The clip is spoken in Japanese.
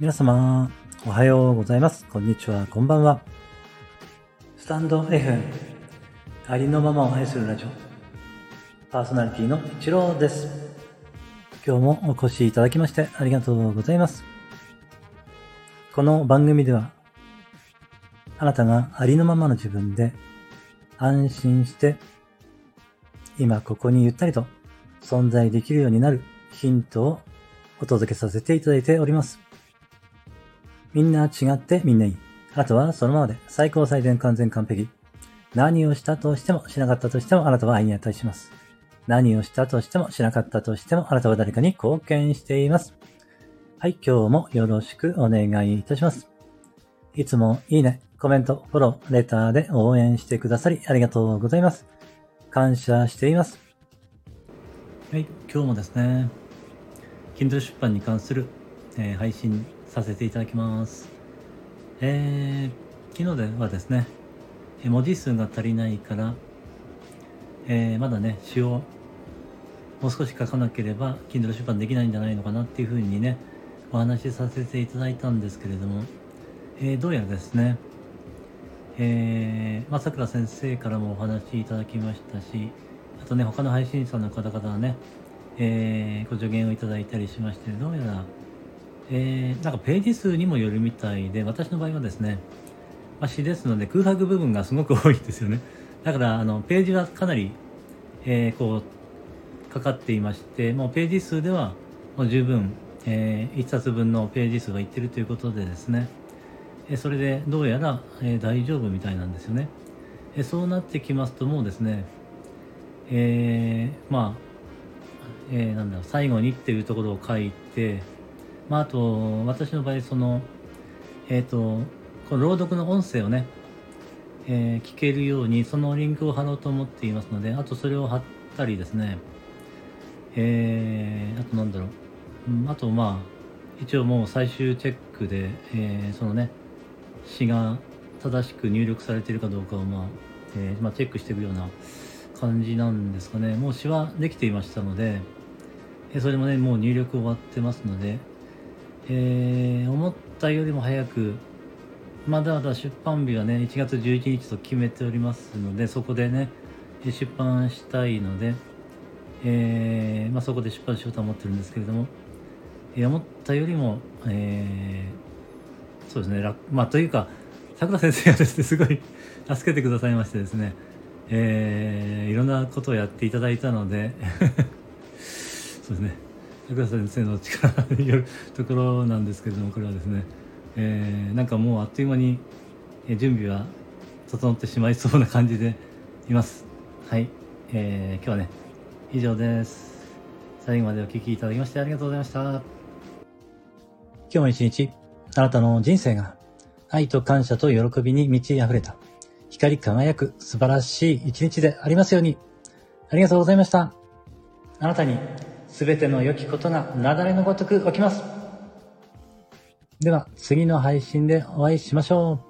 皆様、おはようございます。こんにちは、こんばんは。スタンド F、ありのままを愛するラジオ、パーソナリティの一郎です。今日もお越しいただきましてありがとうございます。この番組では、あなたがありのままの自分で安心して、今ここにゆったりと存在できるようになるヒントをお届けさせていただいております。みんな違ってみんないい。あとはそのままで最高最善完全完璧。何をしたとしてもしなかったとしてもあなたは愛に値します。何をしたとしてもしなかったとしてもあなたは誰かに貢献しています。はい、今日もよろしくお願いいたします。いつもいいね、コメント、フォロー、レターで応援してくださりありがとうございます。感謝しています。はい、今日もですね、Kindle 出版に関する、えー配信させていただきます。えー昨日ではですね、文字数が足りないから、えーまだね、詩をもう少し書かなければ Kindle 出版できないんじゃないのかなっていうふうにね、お話しさせていただいたんですけれども、えーどうやらですね、えー、ま、さくら先生からもお話いただきましたし、あとね、他の配信者の方々はね、えーご助言をいただいたりしまして、どうやら、えーなんかページ数にもよるみたいで、私の場合はですね、まあ、詩ですので空白部分がすごく多いんですよね。だから、あの、ページはかなり、えーこう、かかっていまして、もうページ数ではもう十分、え1冊分のページ数がいってるということでですね、えそれでどうやら、え大丈夫みたいなんですよね。えそうなってきますともうですね、えまあ、えなんだろう最後にっていうところを書いて、まあ、あと私の場合そのえっ、とこの朗読の音声をね、えー聞けるようにそのリンクを貼ろうと思っていますのであとそれを貼ったりですねえーあとなんだろう、うん、あとまあ一応もう最終チェックで、えーそのね詩が正しく入力されているかどうかをまあ、えーまあ、チェックしていくような感じなんですかね。もう詩はできていましたので、えーそれもねもう入力終わってますので、えー思ったよりも早くまだまだ出版日はね1月11日と決めておりますのでそこでね出版したいので、えーまあ、そこで出版しようと思ってるんですけれども、えー思ったよりも、えーそうですねまあというかさくら先生がですねすごい助けてくださいましてですね、えーいろんなことをやっていただいたので そうですね。先生の力によるところなんですけれどもこれはですね、えーなんかもうあっという間に準備は整ってしまいそうな感じでいます。はい、えー今日はね以上です。最後までお聞きいただきましてありがとうございました。今日も一日あなたの人生が愛と感謝と喜びに満ち溢れた。光り輝く素晴らしい一日でありますように。ありがとうございました。あなたに全ての良きことが雪崩のごとく起きます。では次の配信でお会いしましょう。